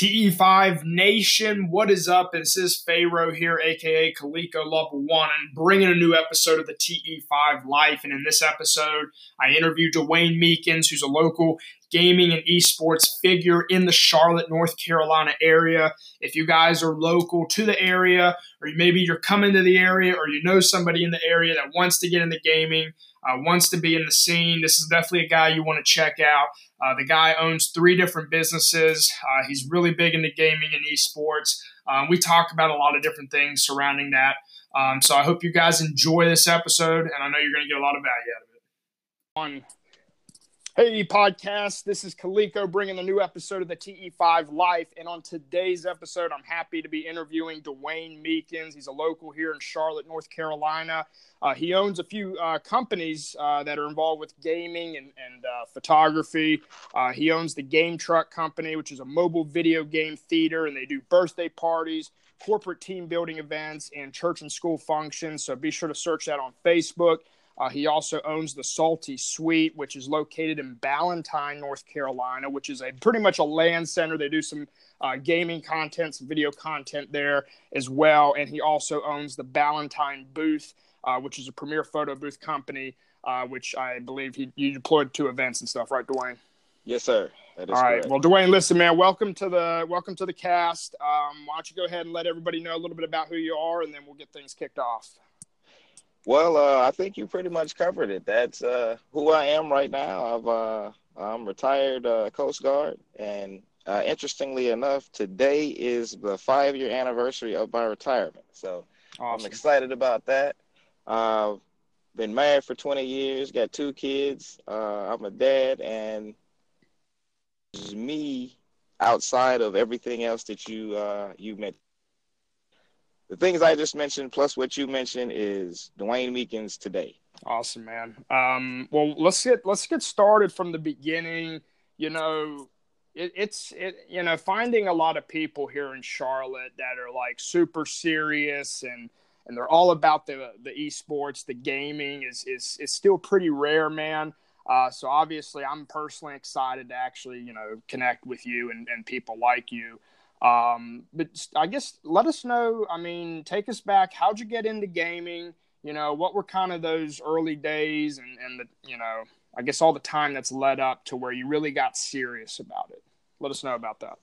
TE5 Nation, what is up? This is Pharaoh here, aka Kaliko Level One, and bringing a new episode of the TE5 Life. And in this episode, I interviewed Dwayne Meekins, who's a local gaming and esports figure in the Charlotte, North Carolina area. If you guys are local to the area, or maybe you're coming to the area, or you know somebody in the area that wants to get into gaming, uh, wants to be in the scene, this is definitely a guy you want to check out. Uh, the guy owns three different businesses. Uh, he's really big into gaming and esports. Um, we talk about a lot of different things surrounding that. Um, so I hope you guys enjoy this episode, and I know you're going to get a lot of value out of it. On Hey, podcast. This is Kaliko bringing a new episode of the TE5 Life. And on today's episode, I'm happy to be interviewing Dwayne Meekins. He's a local here in Charlotte, North Carolina. Uh, he owns a few uh, companies uh, that are involved with gaming and, and uh, photography. Uh, he owns the Game Truck Company, which is a mobile video game theater, and they do birthday parties, corporate team building events, and church and school functions. So be sure to search that on Facebook. Uh, he also owns the Salty Suite, which is located in Ballantyne, North Carolina, which is a pretty much a LAN center. They do some uh, gaming content, some video content there as well. And he also owns the Ballantyne Booth, uh, which is a premier photo booth company, uh, which I believe he you deployed to events and stuff, right, Dwayne? Yes, sir. All right. Correct. Well, Dwayne, listen, man. Welcome to the welcome to the cast. Um, why don't you go ahead and let everybody know a little bit about who you are, and then we'll get things kicked off. Well, uh, I think you pretty much covered it. That's uh, who I am right now. I've uh, I'm retired uh, Coast Guard, and uh, interestingly enough, today is the five year anniversary of my retirement. So awesome. I'm excited about that. I've been married for 20 years, got two kids. Uh, I'm a dad, and me outside of everything else that you you met the things I just mentioned, plus what you mentioned, is Dwayne Meekins today. Awesome, man. Um, well, let's get let's get started from the beginning. You know, it, it's it. You know, finding a lot of people here in Charlotte that are like super serious and and they're all about the the esports, the gaming is is is still pretty rare, man. Uh, so obviously, I'm personally excited to actually you know connect with you and, and people like you. Um, but I guess let us know. I mean, take us back. How'd you get into gaming? You know, what were kind of those early days and, and the, you know, I guess all the time that's led up to where you really got serious about it. Let us know about that.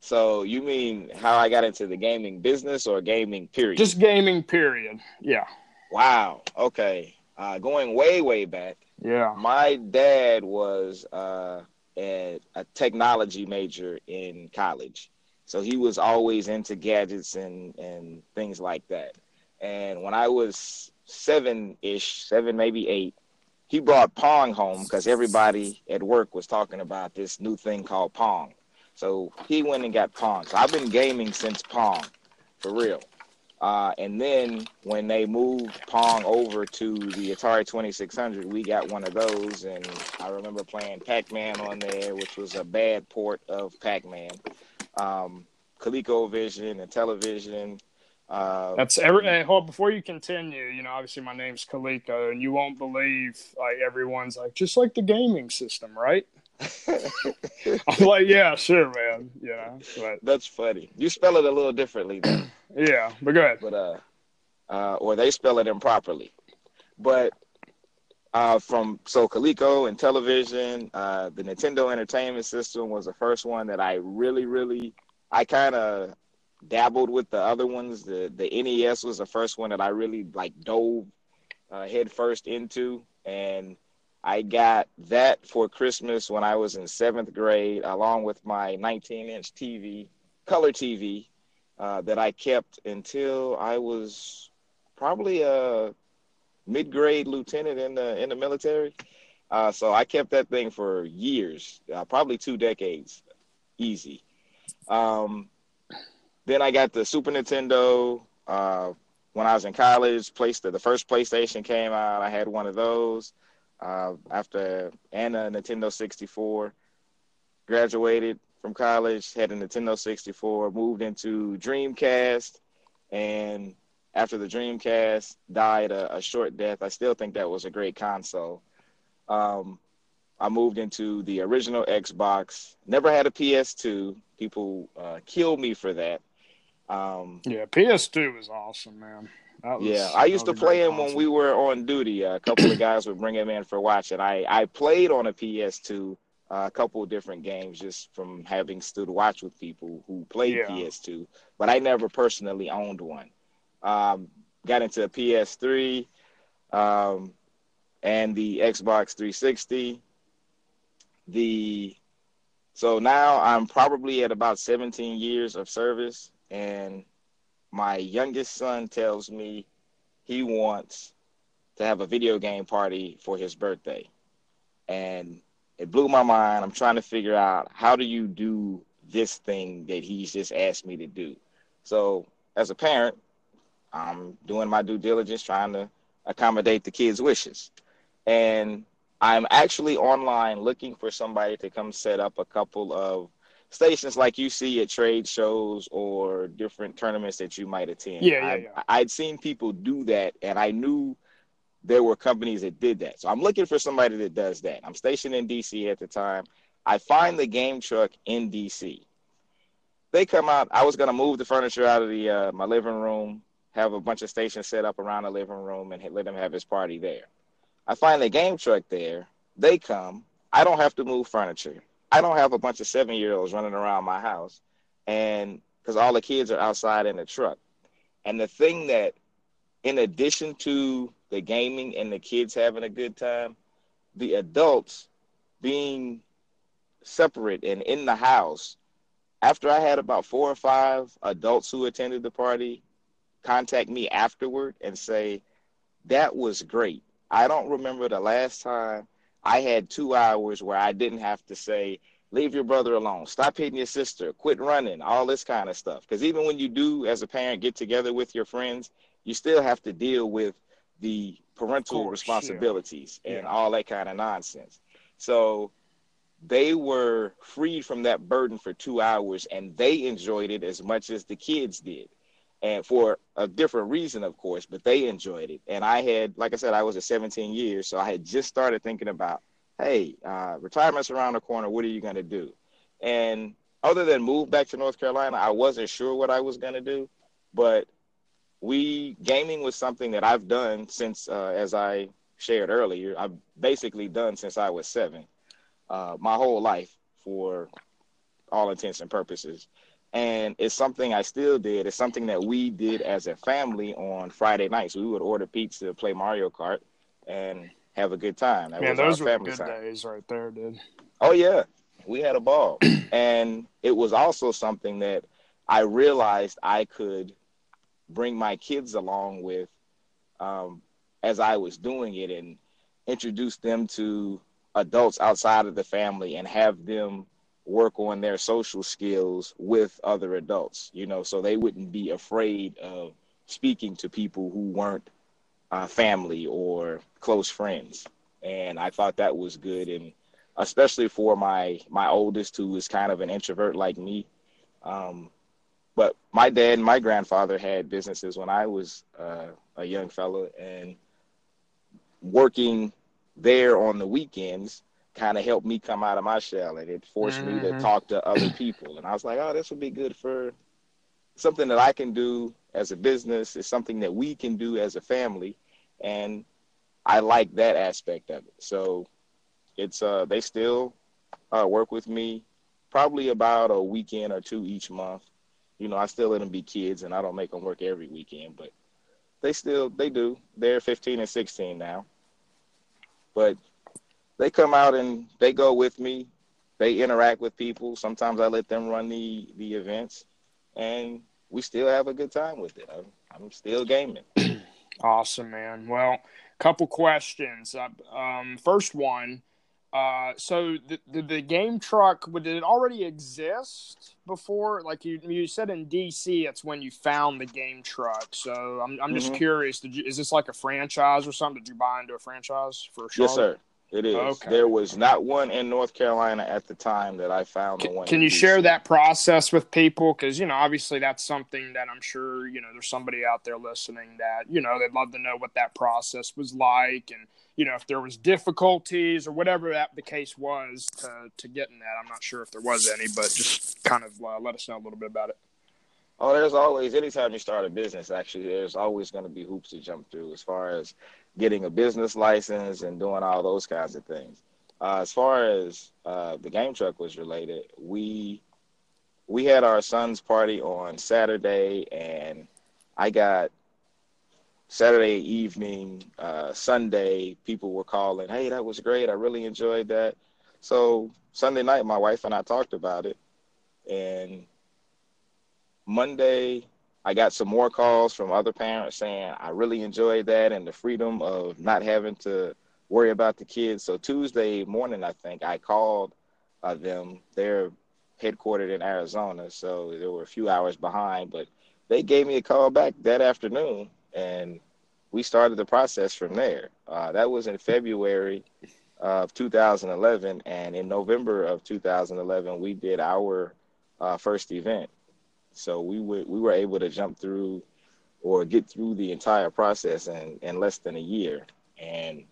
So you mean how I got into the gaming business or gaming period? Just gaming period. Yeah. Wow. Okay. Uh, going way, way back. Yeah. My dad was uh, a, a technology major in college. So he was always into gadgets and, and things like that. And when I was seven ish, seven, maybe eight, he brought Pong home because everybody at work was talking about this new thing called Pong. So he went and got Pong. So I've been gaming since Pong, for real. Uh, and then when they moved Pong over to the Atari 2600, we got one of those. And I remember playing Pac Man on there, which was a bad port of Pac Man. Um, ColecoVision and Intellivision. Uh, That's every. hold before you continue. You know, obviously my name's Kaliko, and you won't believe like everyone's like just like the gaming system, right? I'm like, yeah, sure, man. Yeah, but that's funny. You spell it a little differently, though. yeah, but go ahead. But uh, uh, or they spell it improperly. But uh, from so Coleco and Intellivision, uh, the Nintendo Entertainment System was the first one that I really, really, I kind of dabbled with the other ones. The the NES was the first one that I really like dove uh, head first into, and I got that for Christmas when I was in seventh grade, along with my 19 inch TV, color TV, uh, that I kept until I was probably a mid grade lieutenant in the in the military. Uh, so I kept that thing for years, uh, probably two decades, easy. Um, then I got the Super Nintendo. Uh, when I was in college, placed the first PlayStation came out. I had one of those uh, after and a Nintendo 64. Graduated from college, had a Nintendo 64, moved into Dreamcast, and after the Dreamcast died a, a short death, I still think that was a great console. Um, I moved into the original Xbox. Never had a PS2. People uh, killed me for that. Um, yeah, PS2 was awesome, man. Was, yeah, I used to play him when we were on duty. a couple of guys would bring him in for watching. I I played on a PS2 uh, a couple of different games just from having stood watch with people who played yeah. PS2, but I never personally owned one. Um, got into a PS3 um, and the Xbox 360. The so now I'm probably at about 17 years of service, and my youngest son tells me he wants to have a video game party for his birthday. And it blew my mind. I'm trying to figure out how do you do this thing that he's just asked me to do. So, as a parent, I'm doing my due diligence trying to accommodate the kids' wishes. And I'm actually online looking for somebody to come set up a couple of stations like you see at trade shows or different tournaments that you might attend. Yeah, yeah, yeah. I, I'd seen people do that, and I knew there were companies that did that. So I'm looking for somebody that does that. I'm stationed in DC at the time. I find the game truck in DC. They come out. I was gonna move the furniture out of the uh, my living room, have a bunch of stations set up around the living room, and let him have his party there. I find the game truck there. They come. I don't have to move furniture. I don't have a bunch of seven year olds running around my house, and because all the kids are outside in the truck. And the thing that, in addition to the gaming and the kids having a good time, the adults being separate and in the house. After I had about four or five adults who attended the party contact me afterward and say, That was great. I don't remember the last time I had two hours where I didn't have to say, leave your brother alone, stop hitting your sister, quit running, all this kind of stuff. Because even when you do, as a parent, get together with your friends, you still have to deal with the parental course, responsibilities yeah. and yeah. all that kind of nonsense. So they were freed from that burden for two hours and they enjoyed it as much as the kids did. And for a different reason, of course, but they enjoyed it. And I had, like I said, I was at 17 years. So I had just started thinking about, hey, uh, retirement's around the corner. What are you going to do? And other than move back to North Carolina, I wasn't sure what I was going to do. But we gaming was something that I've done since, uh, as I shared earlier, I've basically done since I was seven, uh, my whole life for all intents and purposes. And it's something I still did. It's something that we did as a family on Friday nights. We would order pizza, play Mario Kart, and have a good time. That Man, those were good time. days right there, dude. Oh yeah, we had a ball, and it was also something that I realized I could bring my kids along with um, as I was doing it and introduce them to adults outside of the family and have them work on their social skills with other adults, you know, so they wouldn't be afraid of speaking to people who weren't uh, family or close friends. And I thought that was good. And especially for my, my oldest, who is kind of an introvert like me, um, but my dad and my grandfather had businesses when I was uh, a young fella, and working there on the weekends kind of helped me come out of my shell, and it forced mm-hmm. me to mm-hmm. talk to other people. And I was like, oh, this would be good for something that I can do as a business. It's something that we can do as a family, and I like that aspect of it. So it's uh, they still uh, work with me probably about a weekend or two each month you know, I still let them be kids, and I don't make them work every weekend, but they still they do. They're 15 and 16 now, but they come out and they go with me. They interact with people. Sometimes I let them run the the events, and we still have a good time with it. I'm, I'm still gaming. Awesome, man. Well, couple questions. Uh, um, first one uh, so the, the, the game truck did it already exist before? Like you you said in DC, it's when you found the game truck. So I'm I'm just mm-hmm. curious. Did you is this like a franchise or something? Did you buy into a franchise for sure? Yes, sir. It is. Okay. There was not one in North Carolina at the time that I found can, the one. Can you share that process with people? Because you know, obviously, that's something that I'm sure you know there's somebody out there listening that you know they'd love to know what that process was like, and you know if there was difficulties or whatever that the case was to to getting that. I'm not sure if there was any, but just kind of uh, let us know a little bit about it. Oh, there's always anytime you start a business, actually, there's always going to be hoops to jump through as far as getting a business license and doing all those kinds of things. Uh, as far as uh, the game truck was related, we we had our son's party on Saturday, and I got Saturday evening, uh, Sunday. People were calling, "Hey, that was great! I really enjoyed that." So Sunday night, my wife and I talked about it, and Monday I got some more calls from other parents saying I really enjoyed that and the freedom of not having to worry about the kids. So Tuesday morning, I think I called uh, them. They're headquartered in Arizona, so they were a few hours behind, but they gave me a call back that afternoon, and we started the process from there. Uh, that was in February of 2011, and in November of 2011, we did our uh, first event. So we would we were able to jump through or get through the entire process in, in less than a year. And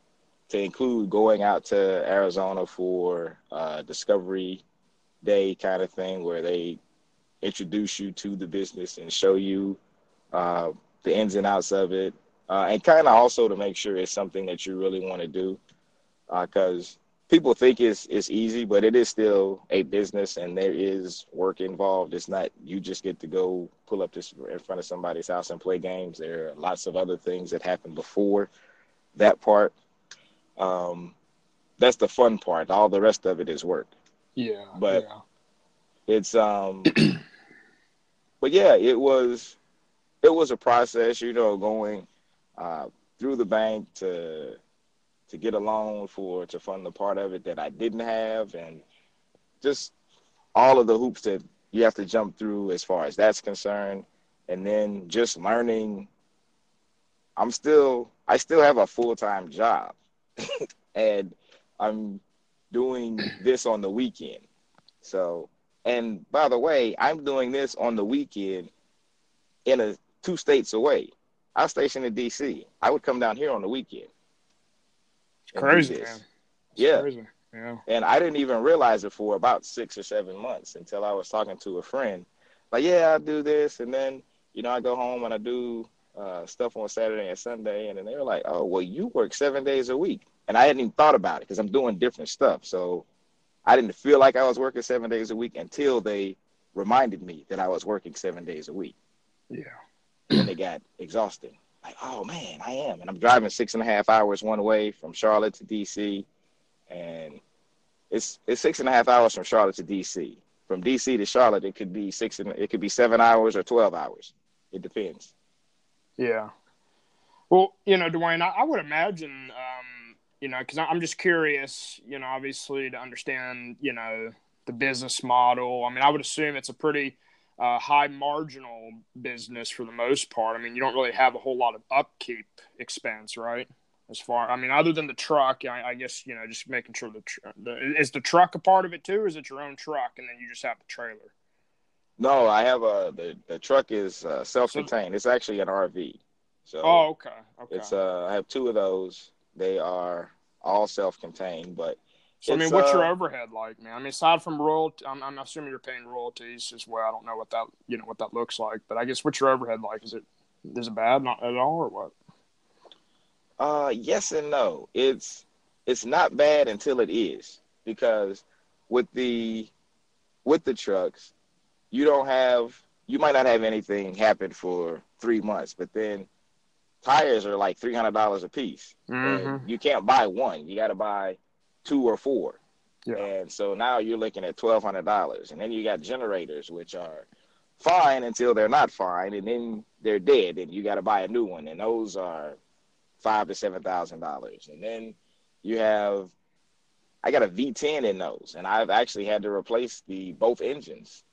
to include going out to Arizona for uh, Discovery Day kind of thing where they introduce you to the business and show you uh, the ins and outs of it. Uh, and kind of also to make sure it's something that you really want to do. Because uh, people think it's it's easy, but it is still a business, and there is work involved. It's not you just get to go pull up this in front of somebody's house and play games. There are lots of other things that happen before that part. Um, that's the fun part. All the rest of it is work. Yeah, but yeah. it's um, but yeah, it was it was a process, you know, going uh, through the bank to to get a loan for to fund the part of it that I didn't have, and just all of the hoops that you have to jump through as far as that's concerned, and then just learning. I'm still I still have a full time job, and I'm doing this on the weekend. So, and by the way, I'm doing this on the weekend in a two states away. I was stationed in DC. I would come down here on the weekend crazy, man. Yeah. Crazy. Yeah. And I didn't even realize it for about six or seven months until I was talking to a friend. Like, yeah, I do this, and then you know I go home and I do uh, stuff on Saturday and Sunday, and then they were like, "Oh, well, you work seven days a week," and I hadn't even thought about it because I'm doing different stuff. So I didn't feel like I was working seven days a week until they reminded me that I was working seven days a week. Yeah. And then it got exhausting like, oh man, I am. And I'm driving six and a half hours one way from Charlotte to DC. And it's it's six and a half hours from Charlotte to DC. From DC to Charlotte, it could be six and it could be seven hours or twelve hours. It depends. Yeah. Well, you know, Dwayne, I, I would imagine, um, you know, because I'm just curious, you know, obviously to understand, you know, the business model. I mean, I would assume it's a pretty uh, high marginal business for the most part. I mean, you don't really have a whole lot of upkeep expense, right? As far, I mean, other than the truck, I, I guess you know, just making sure the, the is the truck a part of it too, or is it your own truck and then you just have the trailer? No, I have a the, the truck is uh, self-contained. So, it's actually an RV. So oh, okay, okay. It's uh, I have two of those. They are all self-contained, but so I mean, what's uh, your overhead like, man? I mean, aside from royalty, I'm, I'm, assuming you're paying royalties as well. I don't know what that you know what that looks like, but I guess what's your overhead like? Is it is it bad not at all or what? Uh, yes and no. It's it's not bad until it is because with the with the trucks, you don't have you might not have anything happen for three months, but then tires are like three hundred dollars a piece. Mm-hmm. You can't buy one. You got to buy two or four. Yeah. And so now you're looking at twelve hundred dollars, and then you got generators, which are fine until they're not fine, and then they're dead, and you got to buy a new one, and those are five to seven thousand dollars. And then you have, I got a V10 in those, and I've actually had to replace the both engines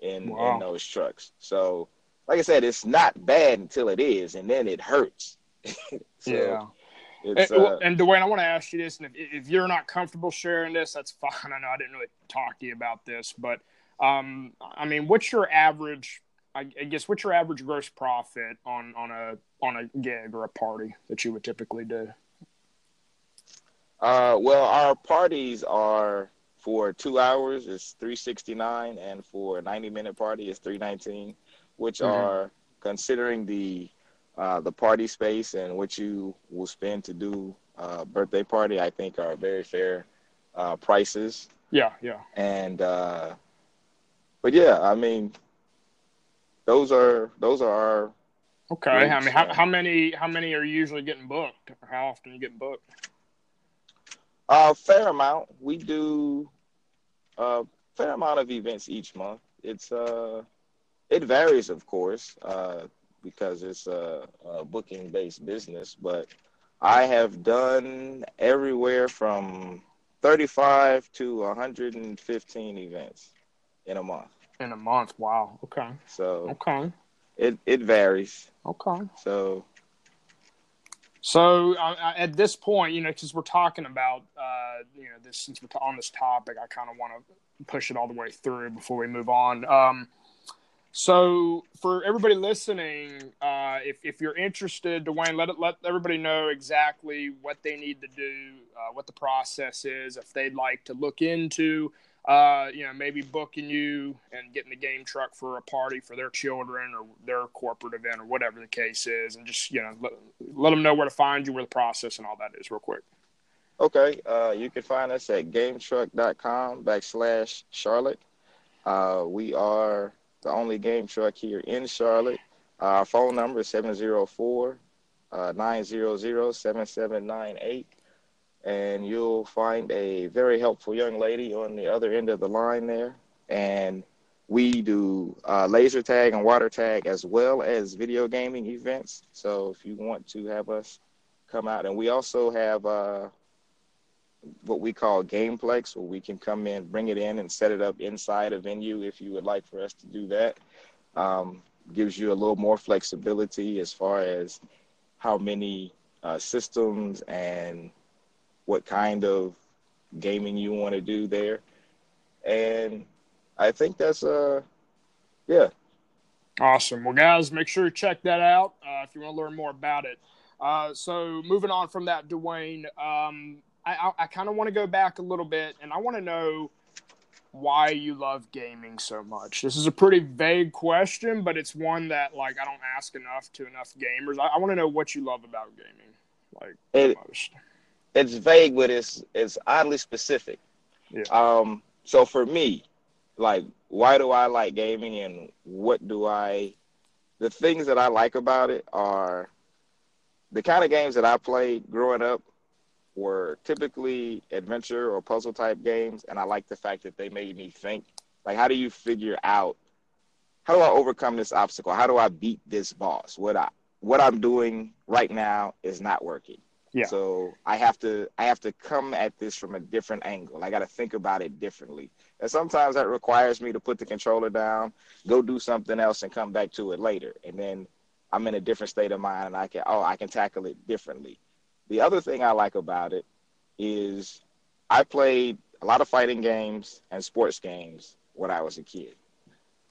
in wow. in those trucks. So, like I said, it's not bad until it is, and then it hurts. so, yeah and, uh, and Dwayne, I want to ask you this, and if, if you're not comfortable sharing this, that's fine. I know I didn't really talk to you about this, but um, I mean, what's your average? I guess what's your average gross profit on on a on a gig or a party that you would typically do? Uh, well, our parties are for two hours is three sixty nine, and for a ninety minute party is three nineteen, which mm-hmm. are considering the uh, the party space and what you will spend to do a birthday party. I think are very fair uh, prices. Yeah, yeah. And uh, but yeah, I mean, those are those are our. Okay, I mean, how, how many how many are you usually getting booked? or How often you get booked? A uh, fair amount. We do a fair amount of events each month. It's uh, it varies, of course, uh, because it's a, a booking based business. But I have done everywhere from 35 to 115 events in a month. In a month, wow. Okay. So okay, it it varies. Okay. So so uh, at this point, you know, because we're talking about, uh, you know, this since we're on this topic, I kind of want to push it all the way through before we move on. Um, so for everybody listening, uh, if, if you're interested, Dwayne, let let everybody know exactly what they need to do, uh, what the process is, if they'd like to look into uh, you know, maybe booking you and getting the game truck for a party for their children or their corporate event or whatever the case is, and just you know let, let them know where to find you, where the process and all that is, real quick. Okay, uh, you can find us at gametruck.com backslash Charlotte. Uh, we are the only game truck here in Charlotte. our phone number is 704 uh, 900 7798 and you'll find a very helpful young lady on the other end of the line there. And we do uh, laser tag and water tag as well as video gaming events. So if you want to have us come out, and we also have uh, what we call gameplex, where we can come in, bring it in, and set it up inside a venue if you would like for us to do that. Um, gives you a little more flexibility as far as how many uh, systems and what kind of gaming you want to do there. And I think that's uh yeah. Awesome. Well, guys, make sure you check that out uh, if you want to learn more about it. Uh, so, moving on from that, Dwayne, um, I, I, I kind of want to go back a little bit, and I want to know why you love gaming so much. This is a pretty vague question, but it's one that like I don't ask enough to enough gamers. I, I want to know what you love about gaming, like it, most it's vague, but it's it's oddly specific. Yeah. Um. So for me, like, why do I like gaming, and what do I? The things that I like about it are the kind of games that I played growing up were typically adventure or puzzle type games, and I like the fact that they made me think. Like, how do you figure out? How do I overcome this obstacle? How do I beat this boss? What I what I'm doing right now is not working. Yeah. So I have to I have to come at this from a different angle. I got to think about it differently. And sometimes that requires me to put the controller down, go do something else and come back to it later. And then I'm in a different state of mind and I can oh, I can tackle it differently. The other thing I like about it is I played a lot of fighting games and sports games when I was a kid.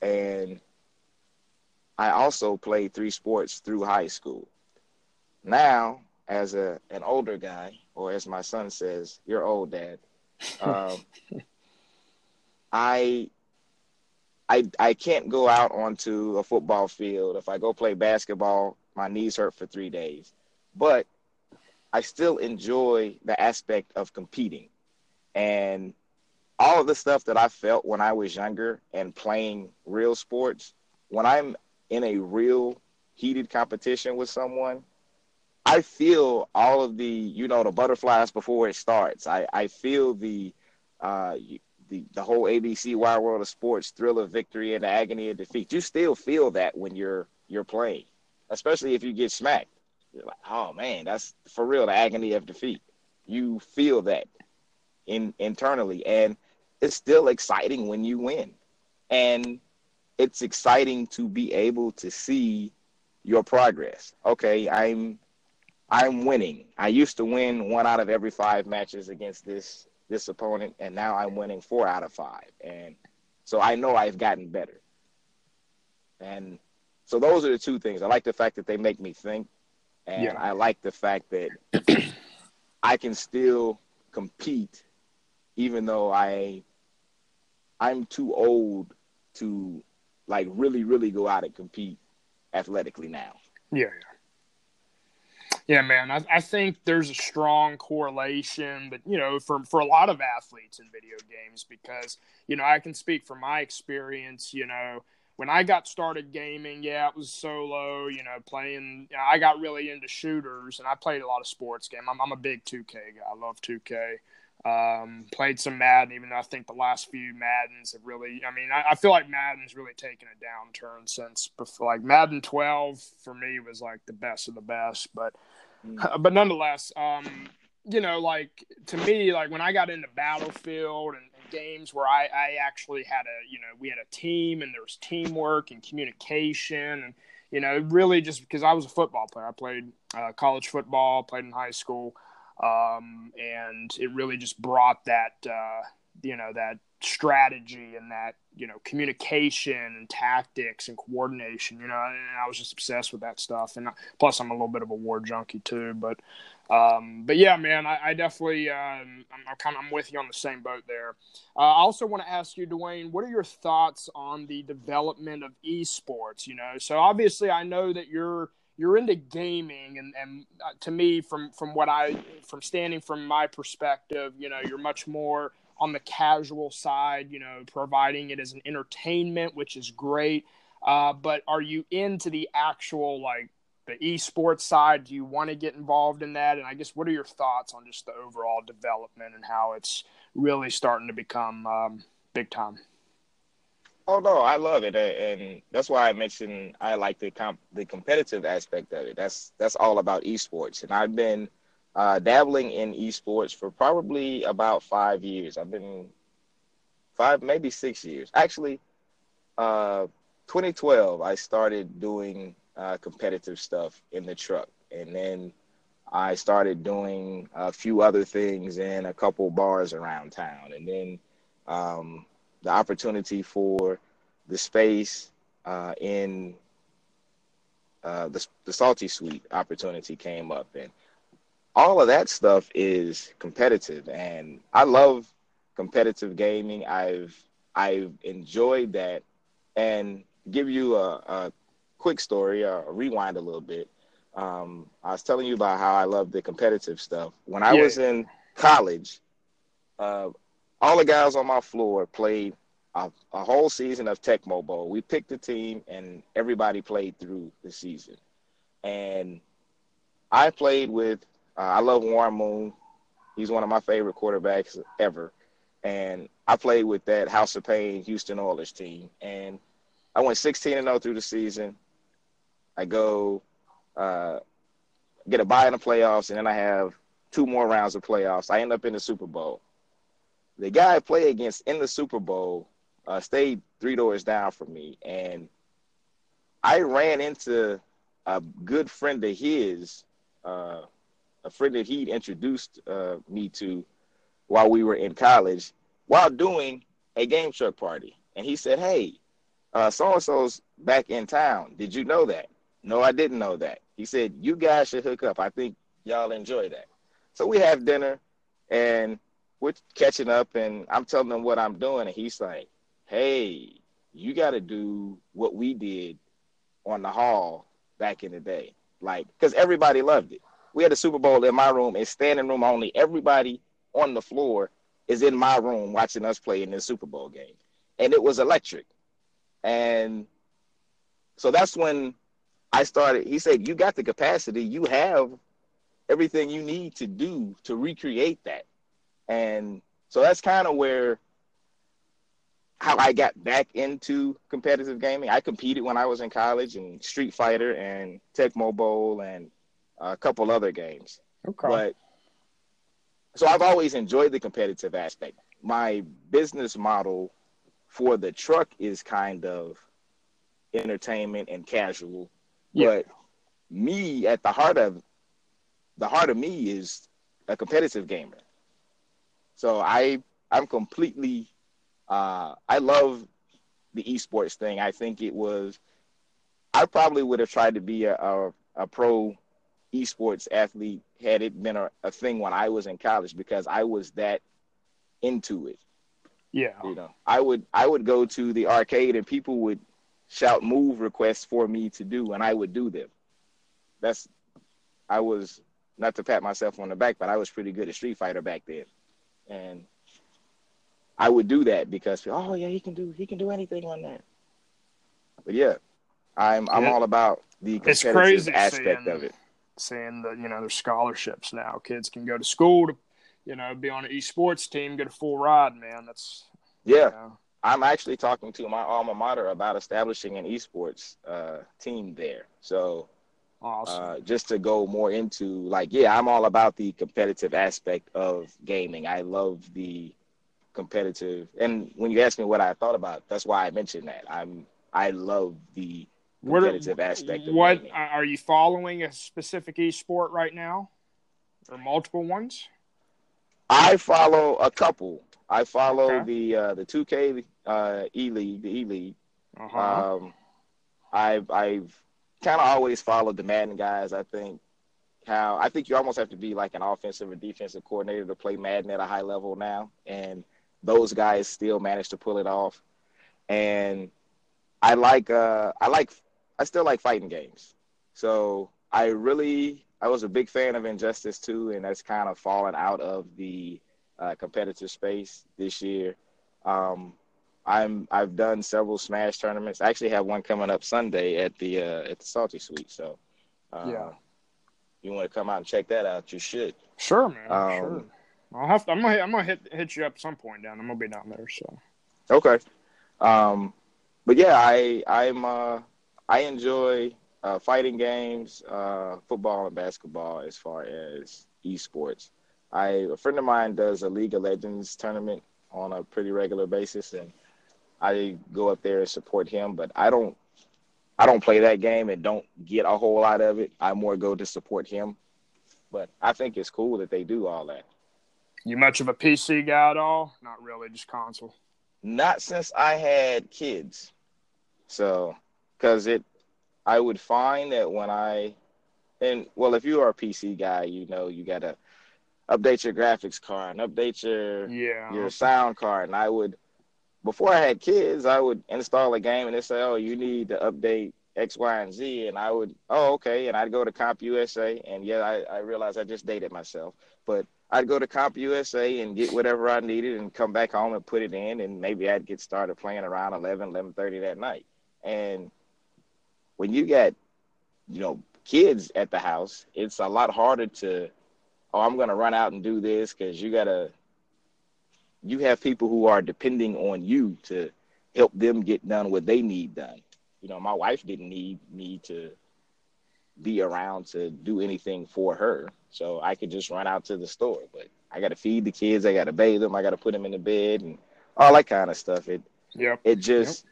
And I also played three sports through high school. Now as a an older guy, or as my son says, "You're old, Dad." Um, I I I can't go out onto a football field. If I go play basketball, my knees hurt for three days. But I still enjoy the aspect of competing, and all of the stuff that I felt when I was younger and playing real sports. When I'm in a real heated competition with someone, I feel all of the, you know, the butterflies before it starts. I, I feel the, uh, the, the whole ABC Wide World of Sports thrill of victory and the agony of defeat. You still feel that when you're you're playing, especially if you get smacked. Like, oh man, that's for real the agony of defeat. You feel that in internally, and it's still exciting when you win, and it's exciting to be able to see your progress. Okay, I'm I'm winning. I used to win one out of every five matches against this this opponent, and now I'm winning four out of five. And so I know I've gotten better. And so those are the two things. I like the fact that they make me think, and yeah. I like the fact that I can still compete, even though I I'm too old to like really, really go out and compete athletically now. Yeah. Yeah, man. I, I think there's a strong correlation but you know, for, for a lot of athletes in video games because, you know, I can speak from my experience, you know, when I got started gaming, yeah, it was solo, you know, playing. You know, I got really into shooters and I played a lot of sports game. I'm, I'm a big 2K guy. I love 2K. Um, played some Madden, even though I think the last few Maddens have really. I mean, I, I feel like Madden's really taken a downturn since before. Like Madden 12 for me was like the best of the best, but mm. but nonetheless, um, you know, like to me, like when I got into Battlefield and, and, games where I, I actually had a, you know, we had a team and there was teamwork and communication and you know, really just because I was a football player. I played uh, college football, played in high school um, and it really just brought that uh, you know that strategy and that you know communication and tactics and coordination you know and i was just obsessed with that stuff. And plus i'm a little bit of a war junkie too but um, but yeah man i, I definitely um, i'm, I'm kind of i'm with you on the same boat there. Uh, i also want to ask you dwayne what are your thoughts on the development of esports you know? So obviously i know that you're you're into gaming and, and uh, to me from from what i from standing from my perspective you know you're much more on the casual side you know providing it as an entertainment which is great. Uh, but are you into the actual like the esports side? Do you want to get involved in that? And i guess what are your thoughts on just the overall development and how it's really starting to become um, big time? Oh no, I love it, and that's why I mentioned I like the comp the competitive aspect of it. That's that's all about esports, and I've been uh, dabbling in esports for probably about five years. I've been five, maybe six years. Actually, uh, 2012, I started doing uh, competitive stuff in the truck, and then I started doing a few other things in a couple bars around town, and then. Um, the opportunity for the space uh, in uh, the, the salty suite opportunity came up and all of that stuff is competitive and i love competitive gaming i've i've enjoyed that and give you a, a quick story a rewind a little bit um, i was telling you about how i love the competitive stuff when i yeah. was in college uh, all the guys on my floor played a, a whole season of Tecmo Bowl. We picked a team, and everybody played through the season. And I played with. Uh, I love Warren Moon. He's one of my favorite quarterbacks ever. And I played with that House of Pain Houston Oilers team. And I went 16 and 0 through the season. I go uh, get a bye in the playoffs, and then I have two more rounds of playoffs. I end up in the Super Bowl the guy I play against in the Super Bowl uh, stayed three doors down from me, and I ran into a good friend of his, uh, a friend that he'd introduced uh, me to while we were in college, while doing a game truck party, and he said, "Hey, so and so's back in town. Did you know that?" No, I didn't know that. He said, "You guys should hook up. I think y'all enjoy that." So we have dinner, and we're catching up and I'm telling him what I'm doing and he's like, "Hey, you got to do what we did on the hall back in the day." Like cuz everybody loved it. We had a Super Bowl in my room, it's standing room only. Everybody on the floor is in my room watching us play in this Super Bowl game. And it was electric. And so that's when I started. He said, You got the capacity, you have everything you need to do to recreate that. And so that's kind of where how I got back into competitive gaming. I competed when I was in college in Street Fighter and Tecmo Bowl and a couple other games. Okay. But so I've always enjoyed the competitive aspect. My business model for the truck is kind of entertainment and casual. Yeah. But me at the heart of the heart of me is a competitive gamer. So I I'm completely uh, I love the esports thing. I think it was I probably would have tried to be a, a, a pro esports athlete had it been a, a thing when I was in college because I was that into it. Yeah. You know, I would I would go to the arcade and people would shout move requests for me to do and I would do them. That's I was not to pat myself on the back, but I was pretty good at Street Fighter back then. And I would do that because oh yeah, he can do he can do anything on that. But yeah, I'm I'm Yeah. all about the competitive crazy aspect seeing- of it. Saying that you know there's scholarships now. Kids can go to school to, you know, be on an esports team, get a full ride. Man, that's Yeah, you know, I'm actually talking to my alma mater about establishing an esports uh, team there. So awesome. uh, just to go more into like, yeah, I'm all about the competitive aspect of gaming. I love the competitive, and when you ask me what I thought about, that's why I mentioned that. I'm I love the What- aspect of what are you following a specific esport right now, or multiple ones? I follow a couple. I follow Okay. the uh, the 2K uh, E League, the E League. Uh-huh. Um, I've I've kind of always followed the Madden guys. I think how I think you almost have to be like an offensive or defensive coordinator to play Madden at a high level now, and those guys still manage to pull it off. And I like uh I like I still like fighting games. So I really I was a big fan of Injustice 2, and that's kind of fallen out of the uh, competitive space this year. Um, I'm I've done several Smash tournaments. I actually have one coming up Sunday at the uh, at the Salty Suite. So, uh, Yeah. you want to come out and check that out? You should. Sure, man. Um, sure. I'll have to. I'm gonna. I'm gonna hit hit you up at some point down. I'm gonna be down there. So. Okay. Um, but yeah, I I'm uh, I enjoy uh, fighting games, uh, football and basketball as far as esports. I a friend of mine does a League of Legends tournament on a pretty regular basis, and I go up there and support him. But I don't I don't play that game and don't get a whole lot of it. I more go to support him. But I think it's cool that they do all that. You much of a PC guy at all? Not really, just console. Not since I had kids. So, because it, I would find that when I, and well, if you are a PC guy, you know you gotta update your graphics card and update your Yeah. your sound card. And I would, before I had kids, I would install a game and they say, "Oh, you need to update X, Y, and Z," and I would, "Oh, okay," and I'd go to Comp USA, and yeah, I, I realized I just dated myself, but I'd go to Comp USA and get whatever I needed and come back home and put it in, and maybe I'd get started playing around 11, 11.30 that night. And when you got, you know, kids at the house, it's a lot harder to, oh, I'm going to run out and do this because you got to, you have people who are depending on you to help them get done what they need done. You know, my wife didn't need me to be around to do anything for her. So I could just run out to the store. But I got to feed the kids. I got to bathe them. I got to put them in the bed and all that kind of stuff. It Yep. it just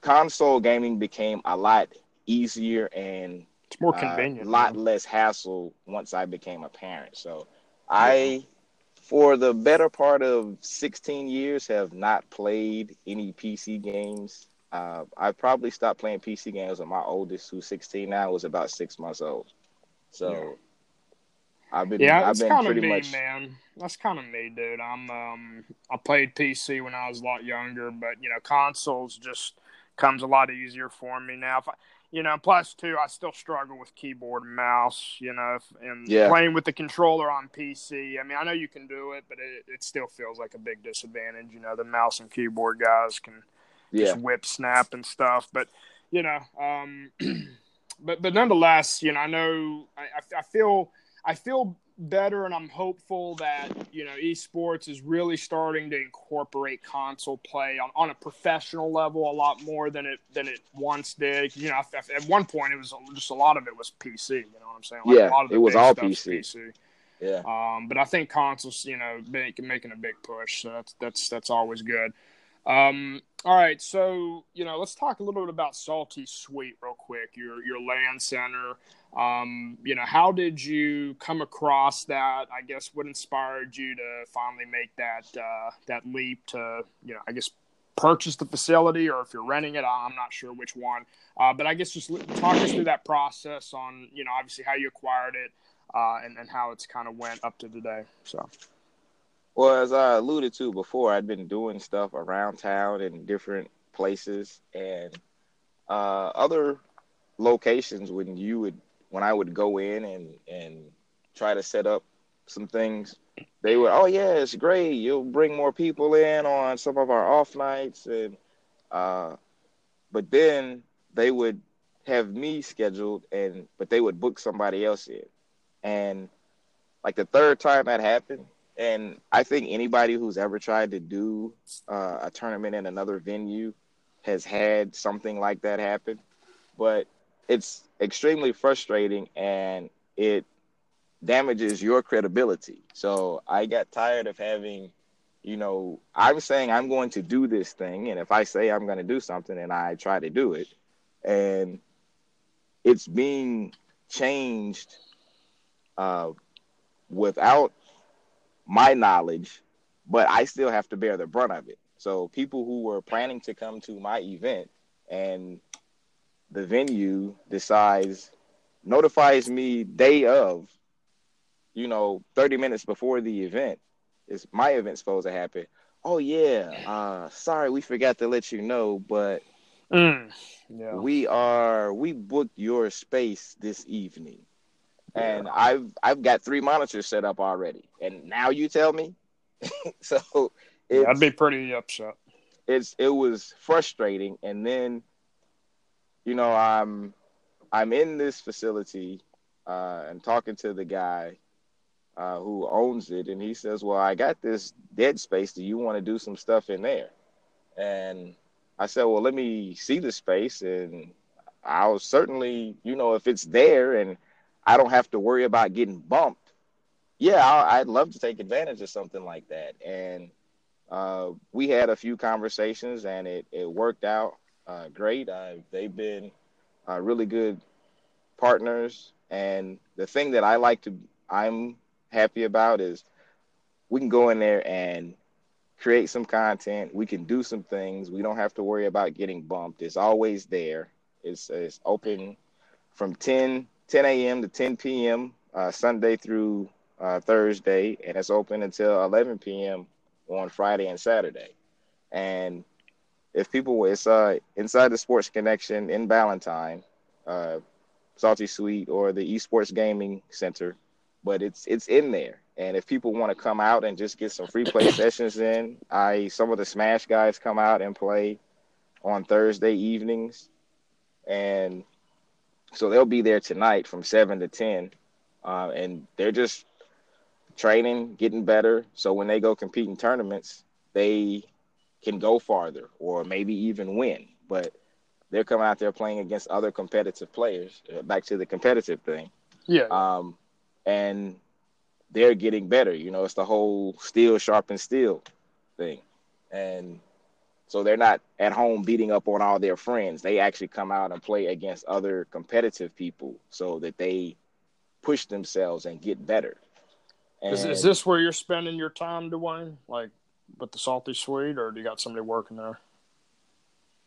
console gaming became a lot easier and It's more uh, convenient. a lot less hassle once I became a parent. So I, for the better part of 16 years, have not played any PC games. Uh, I probably stopped playing PC games when my oldest, who's 16 now, was about six months old. So Yeah. I've been, Yeah, I've been kind of pretty me, much. man. That's kind of me, dude. I'm um, I played PC when I was a lot younger, but you know, consoles just comes a lot easier for me now. If I, you know, two, I still struggle with keyboard and mouse. You know, and Yeah. playing with the controller on PC. I mean, I know you can do it, but it, it still feels like a big disadvantage. You know, the mouse and keyboard guys can Yeah, just whip snap and stuff. But you know, um, but but nonetheless, you know, I know I, I, I feel I feel better, and I'm hopeful that you know esports is really starting to incorporate console play on, on a professional level a lot more than it than it once did. You know, at, at one point it was just a lot of it was PC. You know what I'm saying? Yeah, a lot of the it was all PC. PC. yeah. Um, but I think consoles, you know, make, making a big push. So that's that's that's always good. Um, all right, so you know, let's talk a little bit about Salty Suite real quick. Your your LAN center. Um, you know, how did you come across that? I guess what inspired you to finally make that uh, that leap to you know, I guess purchase the facility or if you're renting it, I'm not sure which one. Uh, but I guess just talk us through that process on you know obviously how you acquired it uh, and and how it's kind of went up to today. So. Well, as I alluded to before, I'd been doing stuff around town in different places and uh, other locations when you would when I would go in and and try to set up some things, they would, oh yeah, it's great. You'll bring more people in on some of our off nights and uh, but then they would have me scheduled and but they would book somebody else in. And like the third time that happened, and I think anybody who's ever tried to do uh, a tournament in another venue has had something like that happen. But it's extremely frustrating and it damages your credibility. So I got tired of having, you know, I'm saying I'm going to do this thing. And if I say I'm going to do something and I try to do it, and it's being changed uh, without my knowledge, but I still have to bear the brunt of it. So people who were planning to come to my event and the venue decides notifies me day of, you know, 30 minutes before the event is my event supposed to happen. Oh yeah, uh sorry we forgot to let you know, but mm, yeah. we are we booked your space this evening and I've I've got three monitors set up already, and now you tell me. so yeah, I'd be pretty upset. It's it was frustrating, and then you know I'm I'm in this facility uh, and talking to the guy uh, who owns it, and he says, "Well, I got this dead space. Do you want to do some stuff in there?" And I said, "Well, let me see the space, and I'll certainly, you know, if it's there and I don't have to worry about getting bumped. Yeah, I, would love to take advantage of something like that. And uh, we had a few conversations, and it it worked out uh, great. Uh, they've been uh, really good partners, and the thing that I like to I'm happy about is we can go in there and create some content. We can do some things. We don't have to worry about getting bumped. It's always there. It's it's open from 10 10 a.m. to 10 p.m. Uh, Sunday through uh, Thursday, and it's open until 11 p.m. on Friday and Saturday. And if people, it's uh, inside the Sports Connection in Ballantyne, uh, Salty Suite, or the Esports Gaming Center, but it's it's in there. And if people want to come out and just get some free play sessions in, I some of the Smash guys come out and play on Thursday evenings, and so they'll be there tonight from seven to ten, uh, and they're just training, getting better. So when they go compete in tournaments, they can go farther or maybe even win. But they're coming out there playing against other competitive players. Uh, back to the competitive thing. Yeah. Um, and they're getting better. You know, it's the whole steel sharpens steel thing, and so they're not at home beating up on all their friends. They actually come out and play against other competitive people so that they push themselves and get better. And is, is this where you're spending your time, Dwayne? Like with the Salty Suite, or do you got somebody working there?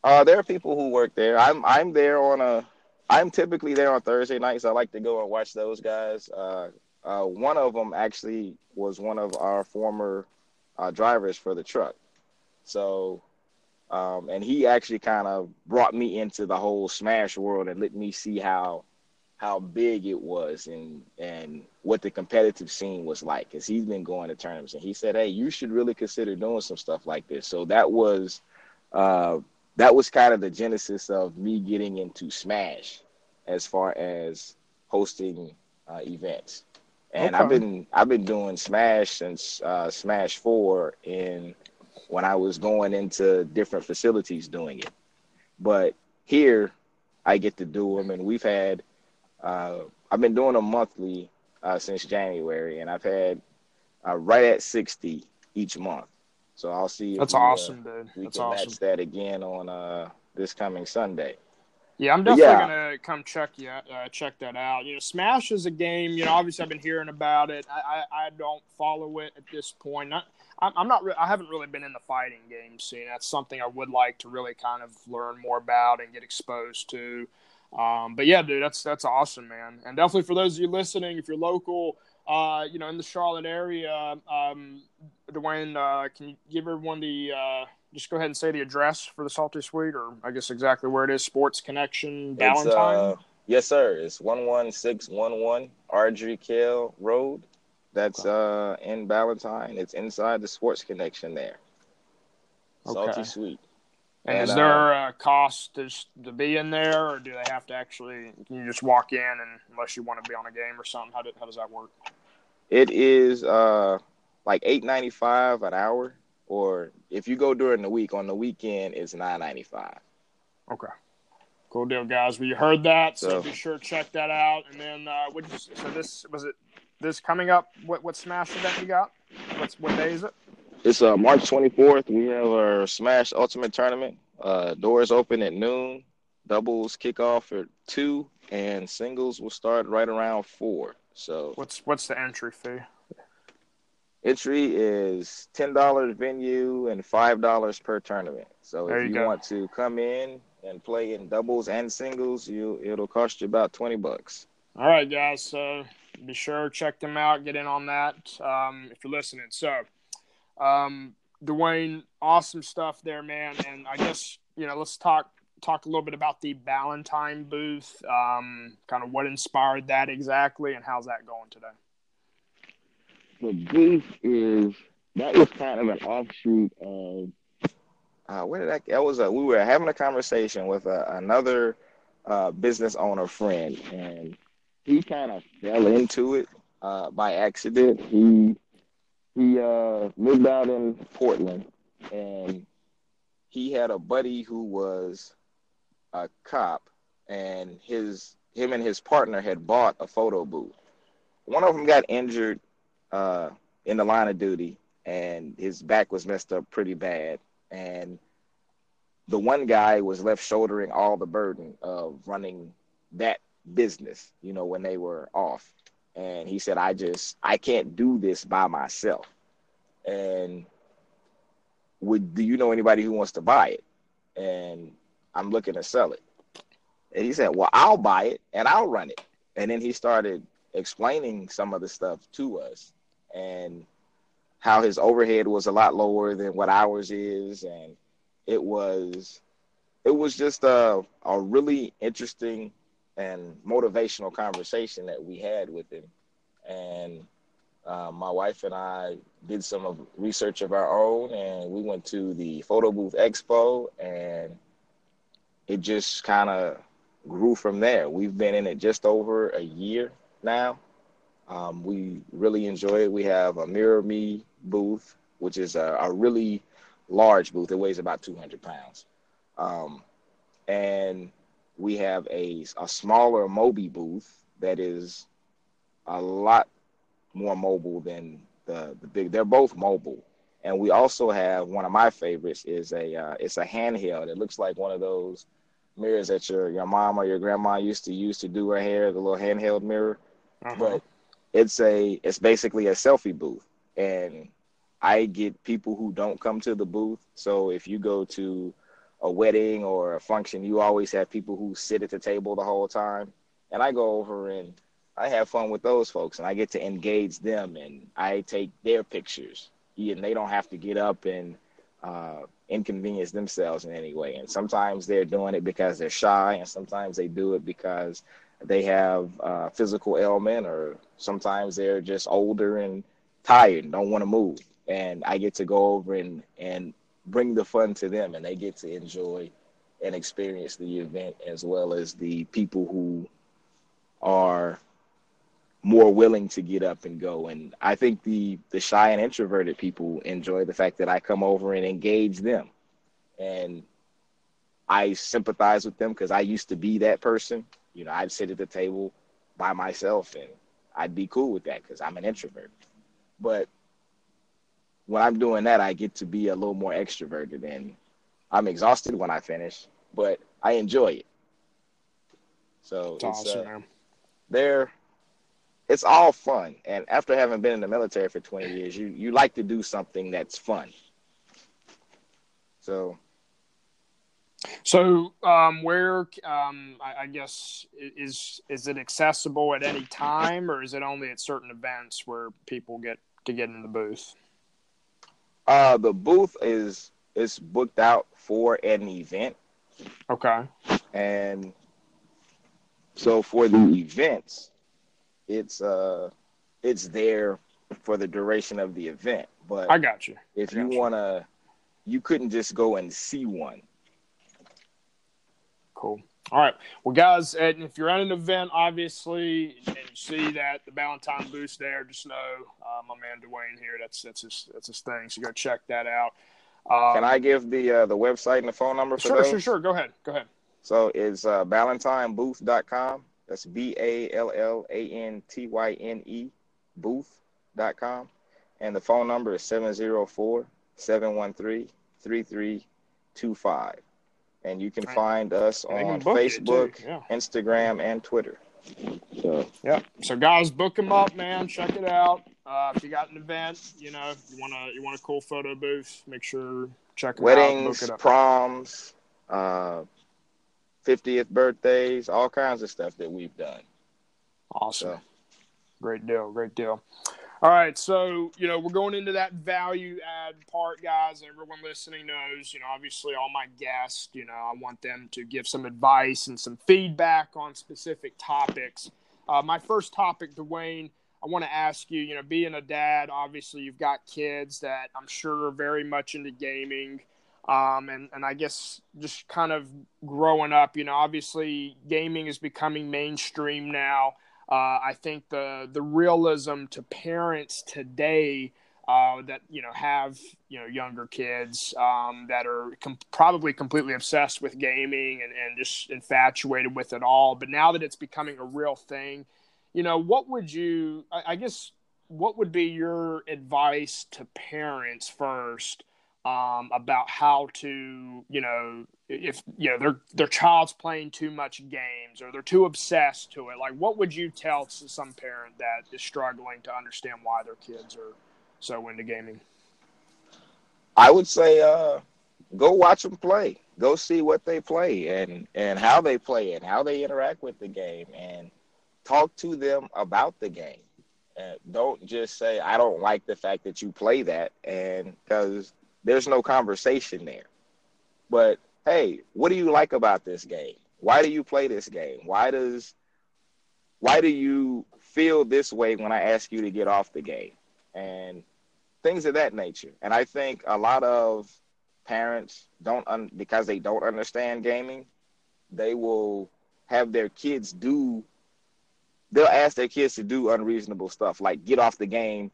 Uh, there are people who work there. I'm I'm there on a. I'm typically there on Thursday nights. I like to go and watch those guys. Uh, uh, one of them actually was one of our former uh, drivers for the truck. So um, and he actually kind of brought me into the whole Smash world and let me see how how big it was and and what the competitive scene was like because he's been going to tournaments and he said hey you should really consider doing some stuff like this so that was uh, that was kind of the genesis of me getting into smash as far as hosting uh, events and okay. i've been i've been doing smash since uh, smash 4 in when I was going into different facilities doing it. But here, I get to do them, and we've had. Uh, I've been doing them monthly uh, since January, and I've had uh, right at sixty each month. So I'll see. That's we, awesome, uh, dude. We That's can awesome. match that again on uh, this coming Sunday. Yeah, I'm definitely yeah. gonna come check you uh, check that out. You know, Smash is a game. You know, obviously I've been hearing about it. I I, I don't follow it at this point. Not, I'm, I'm not. Re- I haven't really been in the fighting game scene. That's something I would like to really kind of learn more about and get exposed to. Um, but yeah, dude, that's that's awesome, man. And definitely for those of you listening, if you're local, uh, you know, in the Charlotte area, um, Dwayne, uh, can you give everyone the uh, just go ahead and say the address for the Salty Suite, or I guess exactly where it is. Sports Connection, Ballantyne. uh, yes, sir. It's one one six one one Ardrey Kell Road. That's uh in Ballantyne. It's inside the Sports Connection there. Salty Okay. And is there a cost to, to be in there, or do they have to actually? Can you just walk in, and unless you want to be on a game or something, how, do, how does that work? It is uh like eight ninety five an hour, or if you go during the week, on the weekend it's nine ninety five. Okay. Cool deal, guys. Well, you heard that, so, So- be sure to check that out. And then, uh, what you, so this was it. This coming up, what what Smash event you got? What's what day is it? It's uh March twenty fourth. We have our Smash Ultimate Tournament. Uh, doors open at noon. Doubles kick off at two, and singles will start right around four. So What's what's the entry fee? entry is ten dollars venue and five dollars per tournament. So There if you you want to come in and play in doubles and singles, you it'll cost you about twenty bucks. All right, guys. So be sure check them out. Get in on that um, if you're listening. So, um, Dwayne, awesome stuff there, man. And I guess you know, let's talk talk a little bit about the Ballantyne booth. Um, kind of what inspired that exactly, and how's that going today? The booth is that was kind of an offshoot of uh, where did that? That was a we were having a conversation with uh another uh, business owner friend, and he kind of fell into it uh, by accident. He he uh, lived out in Portland, and he had a buddy who was a cop, and his him and his partner had bought a photo booth. One of them got injured uh, in the line of duty, and his back was messed up pretty bad. And the one guy was left shouldering all the burden of running that business, you know, when they were off. And he said, I just, I can't do this by myself. And would, do you know anybody who wants to buy it? And I'm looking to sell it. And he said, Well, I'll buy it and I'll run it. And then he started explaining some of the stuff to us and how his overhead was a lot lower than what ours is and it was it was just a, a really interesting and motivational conversation that we had with him and uh, my wife and I did some of research of our own and we went to the photo booth expo and it just kind of grew from there we've been in it just over a year now um, we really enjoy it. We have a Mirror Me booth, which is a, a really large booth. It weighs about 200 pounds. Um, and we have a, a smaller Moby booth that is a lot more mobile than the, the big. They're both mobile. And we also have one of my favorites is a uh, it's a handheld. It looks like one of those mirrors that your your mom or your grandma used to use to do her hair, the little handheld mirror Uh-huh. but it's a it's basically a selfie booth and i get people who don't come to the booth so if you go to a wedding or a function you always have people who sit at the table the whole time. And i go over and i have fun with those folks and i get to engage them and i take their pictures. And they don't have to get up and uh, inconvenience themselves in any way. And sometimes they're doing it because they're shy and sometimes they do it because they have uh, physical ailment or sometimes they're just older and tired and don't want to move. And i get to go over and and bring the fun to them and they get to enjoy and experience the event as well as the people who are more willing to get up and go. And i think the the shy and introverted people enjoy the fact that i come over and engage them. And i sympathize with them because i used to be that person. You know, I'd sit at the table by myself and I'd be cool with that because I'm an introvert. But when I'm doing that, I get to be a little more extroverted and I'm exhausted when I finish, but I enjoy it. So It's awesome, uh, man. they're it's all fun. And after having been in the military for 20 years, you you like to do something that's fun. So So, um, where, um, I, I guess, is is it accessible at any time, or is it only at certain events where people get to get in the booth? Uh the booth is is booked out for an event Okay, and so for the events it's uh it's there for the duration of the event but I got you. if I you you. want to you couldn't just go and see one Cool. All right. Well, guys, if you're at an event, obviously, and you see that the Ballantyne boost there, just know uh, my man Dwayne here. That's that's his that's his thing. So go check that out. Um, can i give the uh the website and the phone number for Sure, those sure, sure. Go ahead. Go ahead. so it's uh ballantynebooth.com that's b-a-l-l-a-n-t-y-n-e booth.com and the phone number is 704-713-3325 and you can find us And they can on facebook yeah. instagram and twitter so Yeah. So guys, book them up, man. Check it out. Uh, if you got an event, you know, you want to you want a cool photo booth, make sure check them out. weddings Book it up. proms uh 50th birthdays all kinds of stuff that we've done Awesome. so Great deal. Great deal. All right. So, you know, we're going into that value add part, guys. Everyone listening knows, you know, obviously all my guests, you know, I want them to give some advice and some feedback on specific topics. Uh, my first topic, Dwayne, I want to ask you, you know, being a dad, obviously you've got kids that I'm sure are very much into gaming. Um, and, and I guess just kind of growing up, you know, obviously gaming is becoming mainstream now. Uh, I think the the realism to parents today uh, that you know have you know younger kids um, that are com- probably completely obsessed with gaming and, and just infatuated with it all. But now that it's becoming a real thing, you know, what would you? I, I guess what would be your advice to parents first um, about how to, you know, if you know their their child's playing too much games or they're too obsessed to it? Like, what would you tell some parent that is struggling to understand why their kids are so into gaming? I would say uh, go watch them play. Go see what they play and and how they play it, how they interact with the game, and talk to them about the game. And don't just say I don't like the fact that you play that, and because there's no conversation there. But hey, what do you like about this game? Why do you play this game? Why does why do you feel this way when I ask you to get off the game? And things of that nature. And I think a lot of parents don't un- because they don't understand gaming, they will have their kids do they'll ask their kids to do unreasonable stuff like get off the game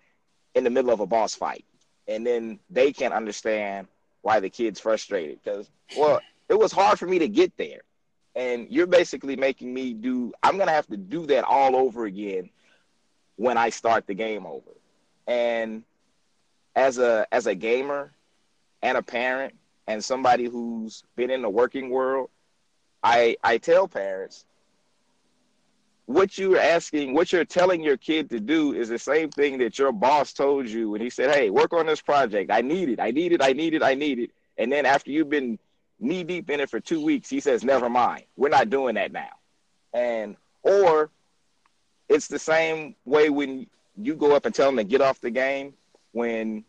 in the middle of a boss fight. And then they can't understand why the kid's frustrated because well, it was hard for me to get there. And you're basically making me do I'm going to have to do that all over again when I start the game over. And as a as a gamer and a parent and somebody who's been in the working world, I I tell parents what you're asking, what you're telling your kid to do is the same thing that your boss told you when he said, "Hey, work on this project. I need it. I need it. I need it. I need it." And then after you've been knee deep in it for 2 weeks, he says, "Never mind. We're not doing that now." And or it's the same way when you go up and tell them to get off the game when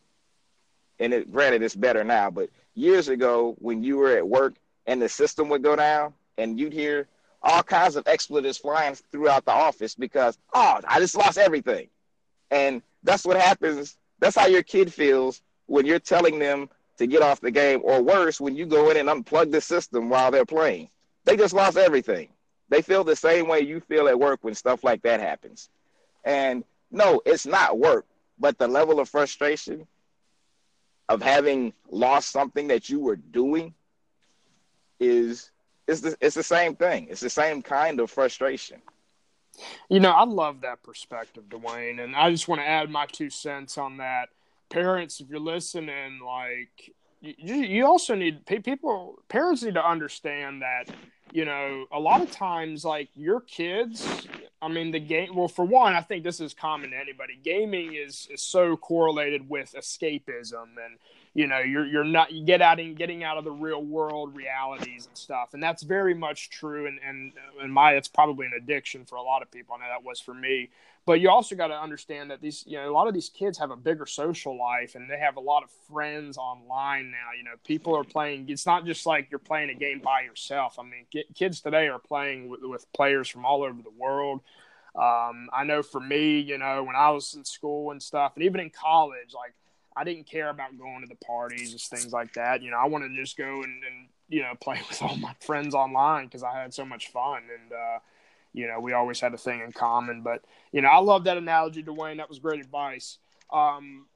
and it granted it's better now, but years ago when you were at work and the system would go down and you'd hear all kinds of expletives flying throughout the office because oh I just lost everything. And that's what happens. That's how your kid feels when you're telling them to get off the game, or worse, when you go in and unplug the system while they're playing. They just lost everything. They feel the same way you feel at work when stuff like that happens. And no, it's not work, but the level of frustration of having lost something that you were doing is is the, it's the same thing. It's the same kind of frustration. You know, I love that perspective, Dwayne, and I just want to add my two cents on that. parents, if you're listening, like you, you also need people parents need to understand that you know a lot of times like your kids i mean the game well for one i think this is common to anybody gaming is is so correlated with escapism and you know you're you're not you get out and getting out of the real world realities and stuff. And that's very much true. And and and my it's probably an addiction for a lot of people. I know that was for me. But you also got to understand that these you know a lot of these kids have a bigger social life and they have a lot of friends online now. You know people are playing it's not just like you're playing a game by yourself. I mean kids today are playing with, with players from all over the world. Um, i know for me you know when i was in school and stuff and even in college like I didn't care about going to the parties, just things like that. You know, I wanted to just go and, and you know play with all my friends online because I had so much fun, and uh, you know we always had a thing in common. But you know, I love that analogy, Dwayne. That was great advice. Um,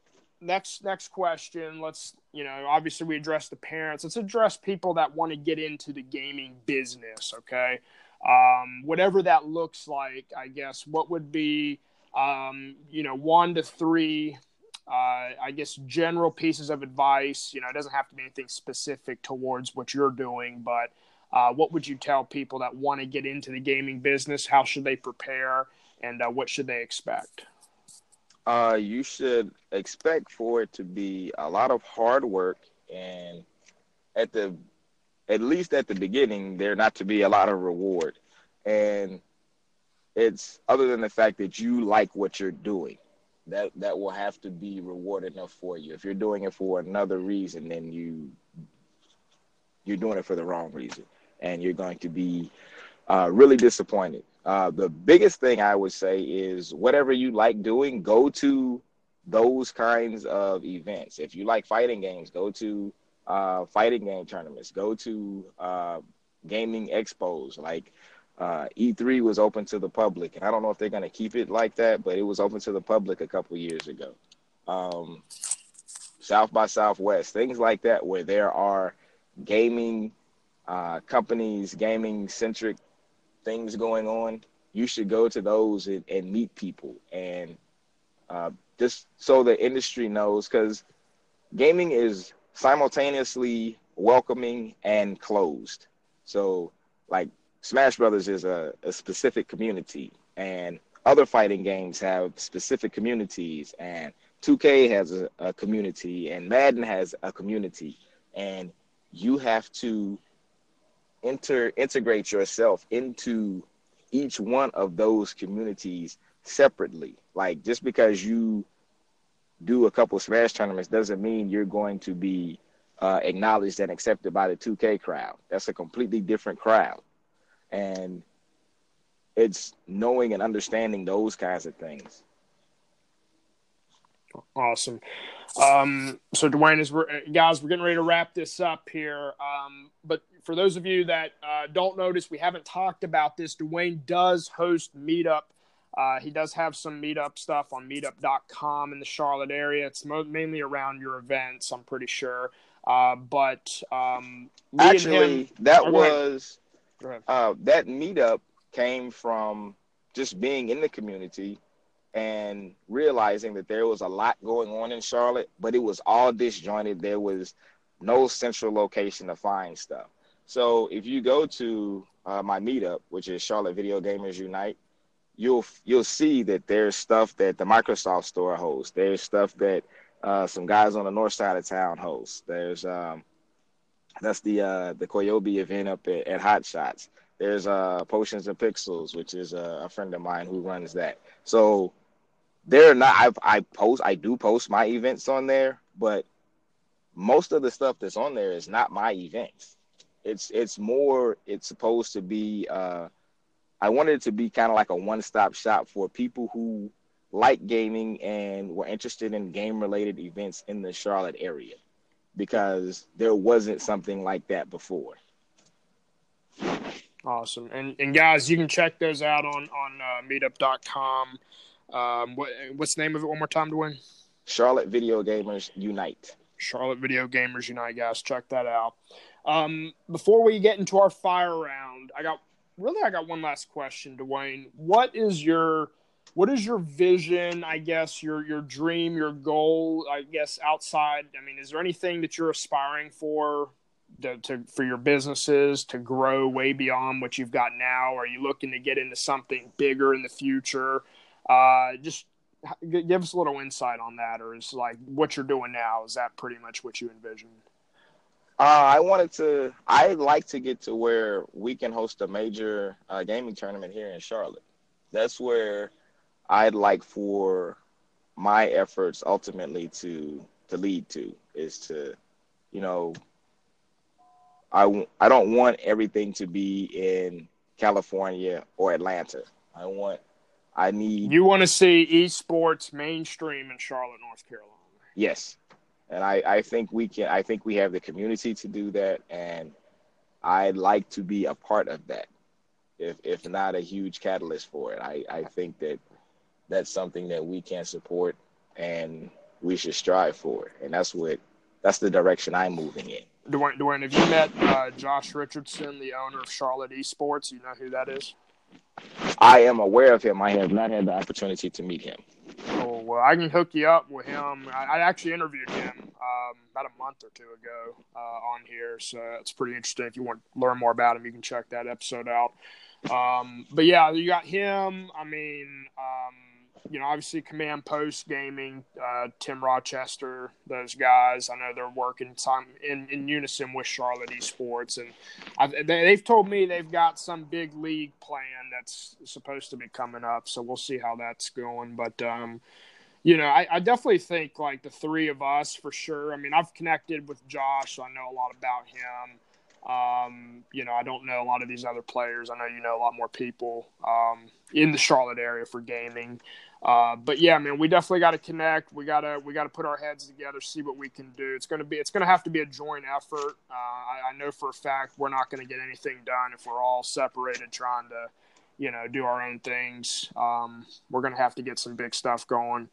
next next question. Let's you know, obviously we address the parents. Let's address people that want to get into the gaming business. Okay, um, whatever that looks like, I guess. What would be um, you know one to three uh, I guess general pieces of advice. You know, it doesn't have to be anything specific towards what you're doing, but uh, what would you tell people that want to get into the gaming business? How should they prepare, and uh, what should they expect? Uh, you should expect for it to be a lot of hard work, and at the at least at the beginning, there not to be a lot of reward, and it's other than the fact that you like what you're doing that that will have to be reward enough for you. If you're doing it for another reason, then you you're doing it for the wrong reason, and you're going to be uh, really disappointed. Uh, the biggest thing I would say is whatever you like doing, go to those kinds of events. If you like fighting games, go to uh, fighting game tournaments. Go to uh, gaming expos. Like uh, E3 was open to the public, and I don't know if they're going to keep it like that, but it was open to the public a couple years ago. Um, South by Southwest, things like that, where there are gaming uh, companies, gaming centric things going on. You should go to those and, and meet people, and uh, just so the industry knows, because gaming is simultaneously welcoming and closed. So, like Smash Brothers is a, a specific community, and other fighting games have specific communities, and 2K has a, a community, and Madden has a community, and you have to enter integrate yourself into each one of those communities separately. Like just because you do a couple Smash tournaments doesn't mean you're going to be uh, acknowledged and accepted by the 2K crowd. That's a completely different crowd and it's knowing and understanding those kinds of things. Awesome. Um, so Dwayne, is we're guys, we're getting ready to wrap this up here. Um, but for those of you that uh, don't notice, we haven't talked about this. Dwayne does host Meetup. Uh, he does have some Meetup stuff on Meetup.com in the Charlotte area. It's mo- mainly around your events, I'm pretty sure. Uh, but um, actually, him, that was uh, that meetup came from just being in the community and realizing that there was a lot going on in Charlotte, but it was all disjointed. There was no central location to find stuff. So if you go to uh, my meetup, which is Charlotte Video Gamers Unite, you'll you'll see that there's stuff that the Microsoft Store hosts. There's stuff that uh, some guys on the north side of town host. There's um, that's the uh, the Koyobi event up at, at Hot Shots. There's uh, Potions and Pixels, which is a, a friend of mine who runs that. So they're not. I I post. I do post my events on there, but most of the stuff that's on there is not my events. It's it's more. It's supposed to be. Uh, I wanted it to be kind of like a one-stop shop for people who like gaming and were interested in game-related events in the Charlotte area because there wasn't something like that before. Awesome. And and guys, you can check those out on on uh, meetup.com. Um, what what's the name of it one more time win? Charlotte Video Gamers Unite. Charlotte Video Gamers Unite, guys. Check that out. Um, before we get into our fire round, I got really I got one last question, Dwayne. What is your what is your vision? I guess your your dream, your goal. I guess outside. I mean, is there anything that you're aspiring for? To, to, for your businesses to grow way beyond what you've got now? Are you looking to get into something bigger in the future? Uh, just give us a little insight on that, or is like what you're doing now? Is that pretty much what you envision? Uh, I wanted to. I'd like to get to where we can host a major uh, gaming tournament here in Charlotte. That's where I'd like for my efforts ultimately to to lead to is to, you know, I I don't want everything to be in California or Atlanta. I want I need You want to see esports mainstream in Charlotte, North Carolina. Yes. And I, I think we can I think we have the community to do that and I'd like to be a part of that. If if not a huge catalyst for it. I, I think that that's something that we can support and we should strive for. And that's what that's the direction I'm moving in. Dwayne, Dwayne have you met uh, Josh Richardson, the owner of Charlotte Esports? You know who that is? I am aware of him. I have not had the opportunity to meet him. Oh well, I can hook you up with him. I, I actually interviewed him um, about a month or two ago uh, on here, so it's pretty interesting. If you want to learn more about him, you can check that episode out. Um, but yeah, you got him. I mean, um, you know, obviously Command Post Gaming, uh, Tim Rochester, those guys. I know they're working time in, in unison with Charlotte Esports, and I've, they, have told me they've got some big league plan that's supposed to be coming up. So we'll see how that's going. But um, you know, I, I, definitely think like the three of us for sure. I mean, I've connected with Josh, so I know a lot about him. Um, you know, I don't know a lot of these other players. I know you know a lot more people um, in the Charlotte area for gaming. Uh, but yeah, man, we definitely got to connect. We gotta we gotta put our heads together, see what we can do. It's gonna be it's gonna have to be a joint effort. Uh, I, I, know for a fact we're not gonna get anything done if we're all separated trying to, you know, do our own things. Um, we're gonna have to get some big stuff going.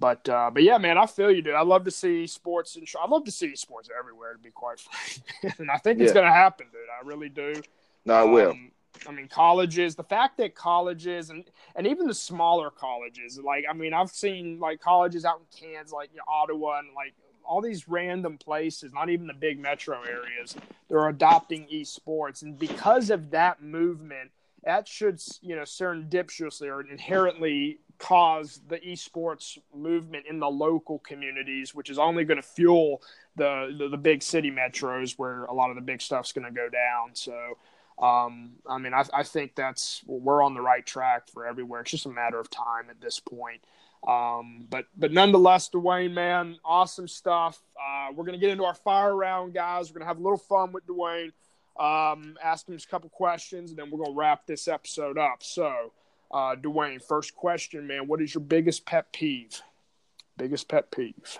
But uh, but yeah, man, I feel you, dude. I love to see esports and I love to see esports everywhere. To be quite frank, and I think it's gonna happen, dude. I really do. No, I will. Um, I mean, colleges, the fact that colleges and, and even the smaller colleges, like, I mean, I've seen like colleges out in Kansas, like you know, Ottawa and like all these random places, not even the big metro areas, they're adopting esports. And because of that movement, that should, you know, serendipitously or inherently cause the esports movement in the local communities, which is only going to fuel the, the, the big city metros where a lot of the big stuff's going to go down. So, um, I mean, I, I, think that's we're on the right track for everywhere. It's just a matter of time at this point. Um, but but nonetheless, Dwayne, man, awesome stuff. Uh, we're gonna get into our fire round, guys. We're gonna have a little fun with Dwayne. Um, ask him just a couple questions, and then we're gonna wrap this episode up. So, uh, Dwayne, first question, man. What is your biggest pet peeve? Biggest pet peeve.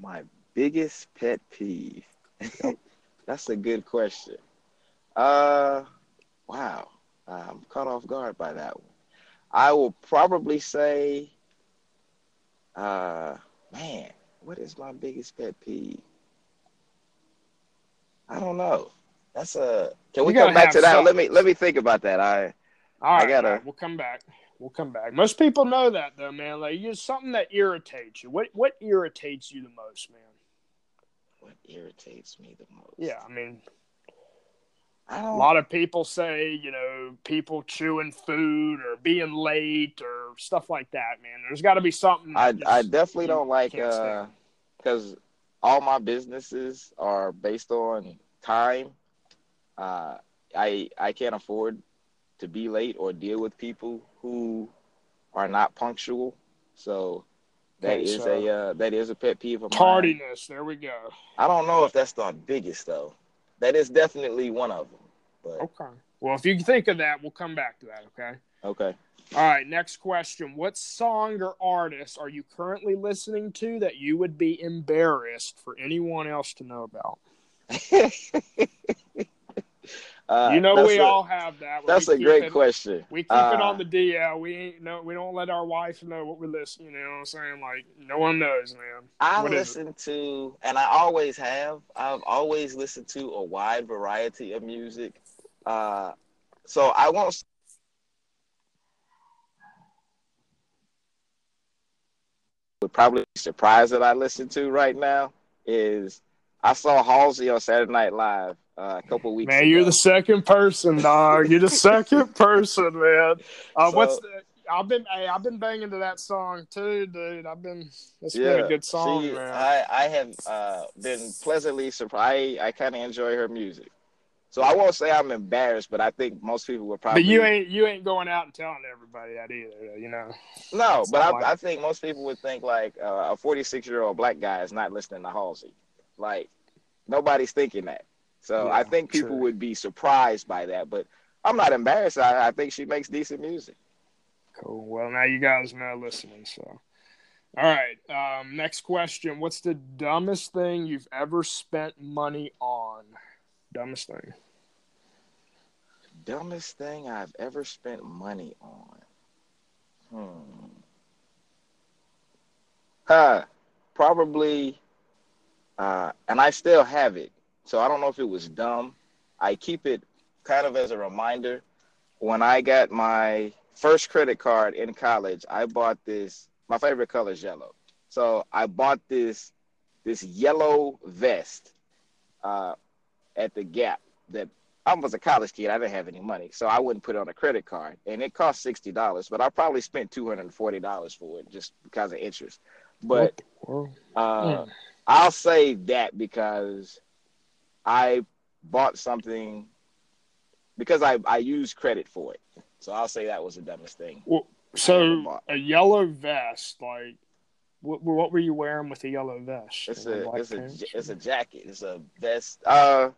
My biggest pet peeve. That's a good question. Uh, wow. I'm caught off guard by that one. I will probably say, uh, man, what is my biggest pet peeve? I don't know. That's a. Can we come back to that? Let me let me think about that. I. All right, I gotta. Right, we'll come back. We'll come back. Most people know that though, man. Like, you something that irritates you. What what irritates you the most, man? What irritates me the most? Yeah, I mean, a lot of people say, you know, people chewing food or being late or stuff like that. Man, there's got to be something. I I definitely don't like because uh, all my businesses are based on time. Uh, I I can't afford to be late or deal with people who are not punctual. So that okay, is so a uh, that is a pet peeve of tardiness. Mine. There we go. I don't know if that's the biggest though that is definitely one of them. But... Okay. Well, if you think of that, we'll come back to that. Okay. Okay. All right. Next question: What song or artist are you currently listening to that you would be embarrassed for anyone else to know about? Uh, you know we a, all have that. That's a great it, question. We keep uh, it on the DL. We ain't no. We don't let our wife know what we listen. You know what I'm saying? Like no one knows, man. I what listen to, and I always have. I've always listened to a wide variety of music. Uh, so I won't. would probably be surprised that I listen to right now is I saw Halsey on Saturday Night Live uh, a couple weeks man, ago. you're the second person, dog. You're the second person, man. Uh, So- what's the, I've been hey, I've been banging to that song too, dude. I've been it's yeah, been a good song, she- man. I, I have uh, been pleasantly surprised. I, I kind of enjoy her music. So I won't say I'm embarrassed, but I think most people would probably. but you ain't you ain't going out and telling everybody that either, you know. No, It's but I, like- I think most people would think like uh, a 46 year old black guy is not listening to Halsey. Like nobody's thinking that. So Yeah, I think people true. would be surprised by that. But I'm not embarrassed. I, I think she makes decent music. Cool. Well, now you guys know listening. So, all right. Um, next question: What's the dumbest thing you've ever spent money on? Dumbest thing. Dumbest thing I've ever spent money on. Hmm. Huh. Probably. Uh, and I still have it. So I don't know if it was dumb. I keep it kind of as a reminder. When I got my first credit card in college, I bought this. My favorite color is yellow. So I bought this this yellow vest uh, at the Gap that I was a college kid. I didn't have any money, so I wouldn't put it on a credit card, and it cost sixty dollars. But I probably spent two hundred and forty dollars for it just because of interest. But uh, mm. I'll say that because I bought something because I I used credit for it. So I'll say that was the dumbest thing. well, so a yellow vest, like, what, what were you wearing with a yellow vest? It's a it's a it's a jacket. It's a vest. Uh,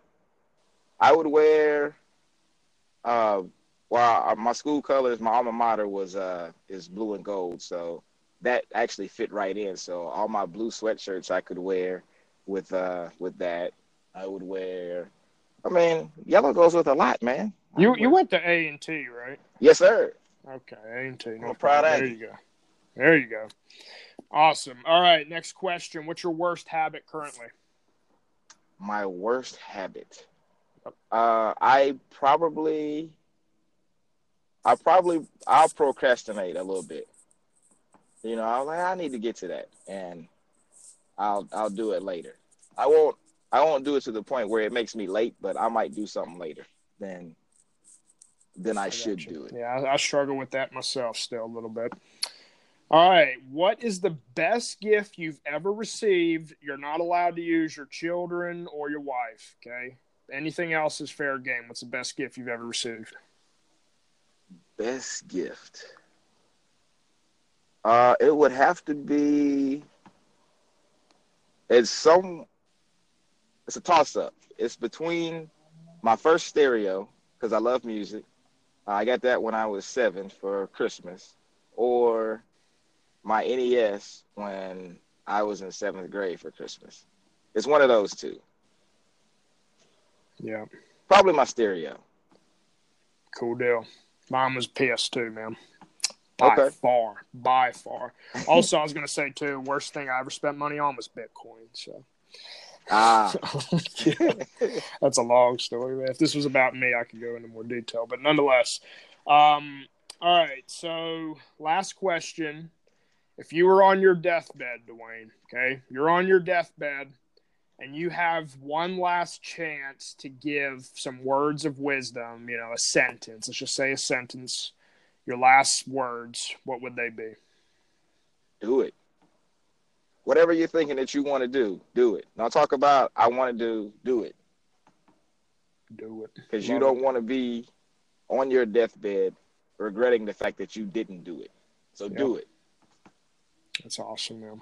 I would wear. Uh, well, uh, my school colors, my alma mater was uh is blue and gold, so that actually fit right in. So all my blue sweatshirts I could wear with uh with that. I would wear. I mean, yellow goes with a lot, man. I You you wear- went to A and T, right? Yes, sir. Okay, A and T. No I'm proud of There you. you go. There you go. Awesome. All right. Next question. What's your worst habit currently? My worst habit. Uh, I probably, I probably, I'll procrastinate a little bit. You know, I'm like, I need to get to that, and I'll, I'll do it later. I won't, I won't do it to the point where it makes me late, but I might do something later. Then, then I, should gotcha. do it. Yeah, I, I struggle with that myself still a little bit. All right. What is the best gift you've ever received? You're not allowed to use your children or your wife. Okay. Anything else is fair game. What's the best gift you've ever received? Best gift. Uh, it would have to be. It's some. It's a toss up. It's between my first stereo because I love music. I got that when I was seven for Christmas, or my NES when I was in seventh grade for Christmas. It's one of those two. Yeah. Probably my stereo. Cool deal. Mine was PS2, man. By Okay. far. By far. Also, I was going to say, too, worst thing I ever spent money on was Bitcoin. So. Ah, That's a long story, man. If this was about me, I could go into more detail, but nonetheless. Um, all right, so last question. If you were on your deathbed, Dwayne, okay, you're on your deathbed and you have one last chance to give some words of wisdom, you know, a sentence, let's just say a sentence, your last words, what would they be? do it. Whatever you're thinking that you want to do, do it. Don't talk about I want to do, do it. Do it. Because you don't want to be on your deathbed regretting the fact that you didn't do it. So do it. That's awesome, man.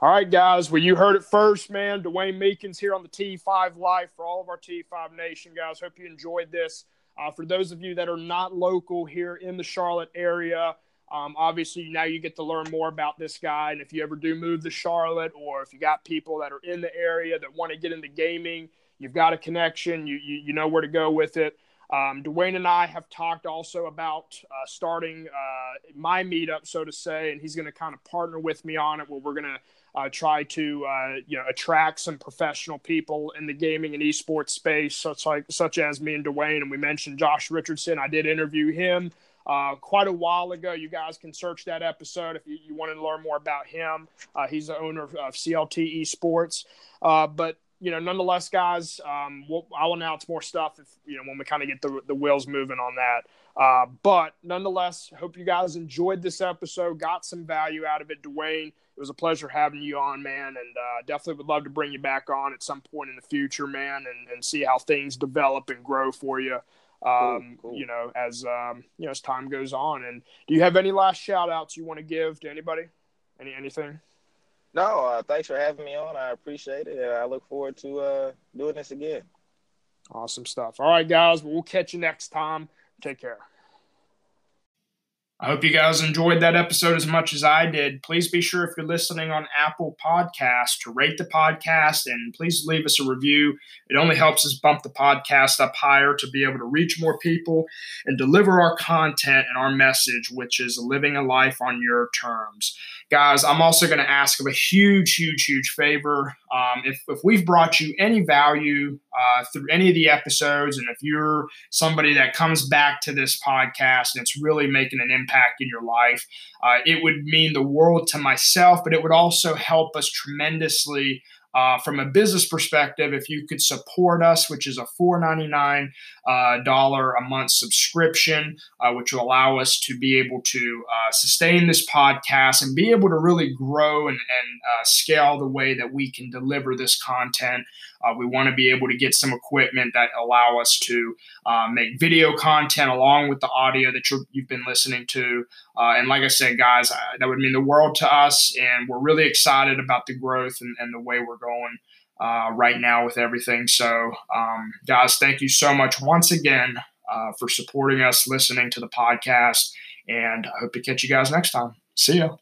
All right, guys. Well, you heard it first, man. Dwayne Meekins here on the T5 Life for all of our T5 Nation guys. Hope you enjoyed this. Uh, for those of you that are not local here in the Charlotte area, um, obviously now you get to learn more about this guy. And if you ever do move to Charlotte, or if you got people that are in the area that want to get into gaming, you've got a connection. You you, you know where to go with it. Um, Dwayne and I have talked also about uh, starting uh, my meetup, so to say, and he's going to kind of partner with me on it, where we're going to uh, try to uh, you know attract some professional people in the gaming and esports space, such like such as me and Dwayne. And we mentioned Josh Richardson. I did interview him uh, quite a while ago. You guys can search that episode if you, you wanted to learn more about him. Uh, he's the owner of, of CLT Esports. Uh, but you know, nonetheless, guys, um, we'll, I'll announce more stuff if you know when we kind of get the the wheels moving on that. Uh, but nonetheless, hope you guys enjoyed this episode, got some value out of it. Dwayne, it was a pleasure having you on, man, and uh, definitely would love to bring you back on at some point in the future, man, and, and see how things develop and grow for you. Um, cool, cool. You know, as um, you know, as time goes on. And do you have any last shout outs you want to give to anybody? Any anything? No, uh, thanks for having me on. I appreciate it, and I look forward to uh, doing this again. Awesome stuff. All right, guys, we'll catch you next time. Take care. I hope you guys enjoyed that episode as much as I did. Please be sure if you're listening on Apple Podcasts to rate the podcast and please leave us a review. It only helps us bump the podcast up higher to be able to reach more people and deliver our content and our message, which is living a life on your terms. Guys, I'm also going to ask of a huge, huge, huge favor. Um, if, if we've brought you any value uh, through any of the episodes, and if you're somebody that comes back to this podcast and it's really making an impact in your life, uh, it would mean the world to myself, but it would also help us tremendously uh, from a business perspective, if you could support us, which is a $4.99 uh, a month subscription, uh, which will allow us to be able to uh, sustain this podcast and be able to really grow and, and uh, scale the way that we can deliver this content. Uh, we want to be able to get some equipment that allow us to uh, make video content along with the audio that you have been listening to. Uh, and like I said, guys, that would mean the world to us. And we're really excited about the growth and, and the way we're going uh, right now with everything. So, um, guys, thank you so much once again uh, for supporting us, listening to the podcast. And I hope to catch you guys next time. See ya.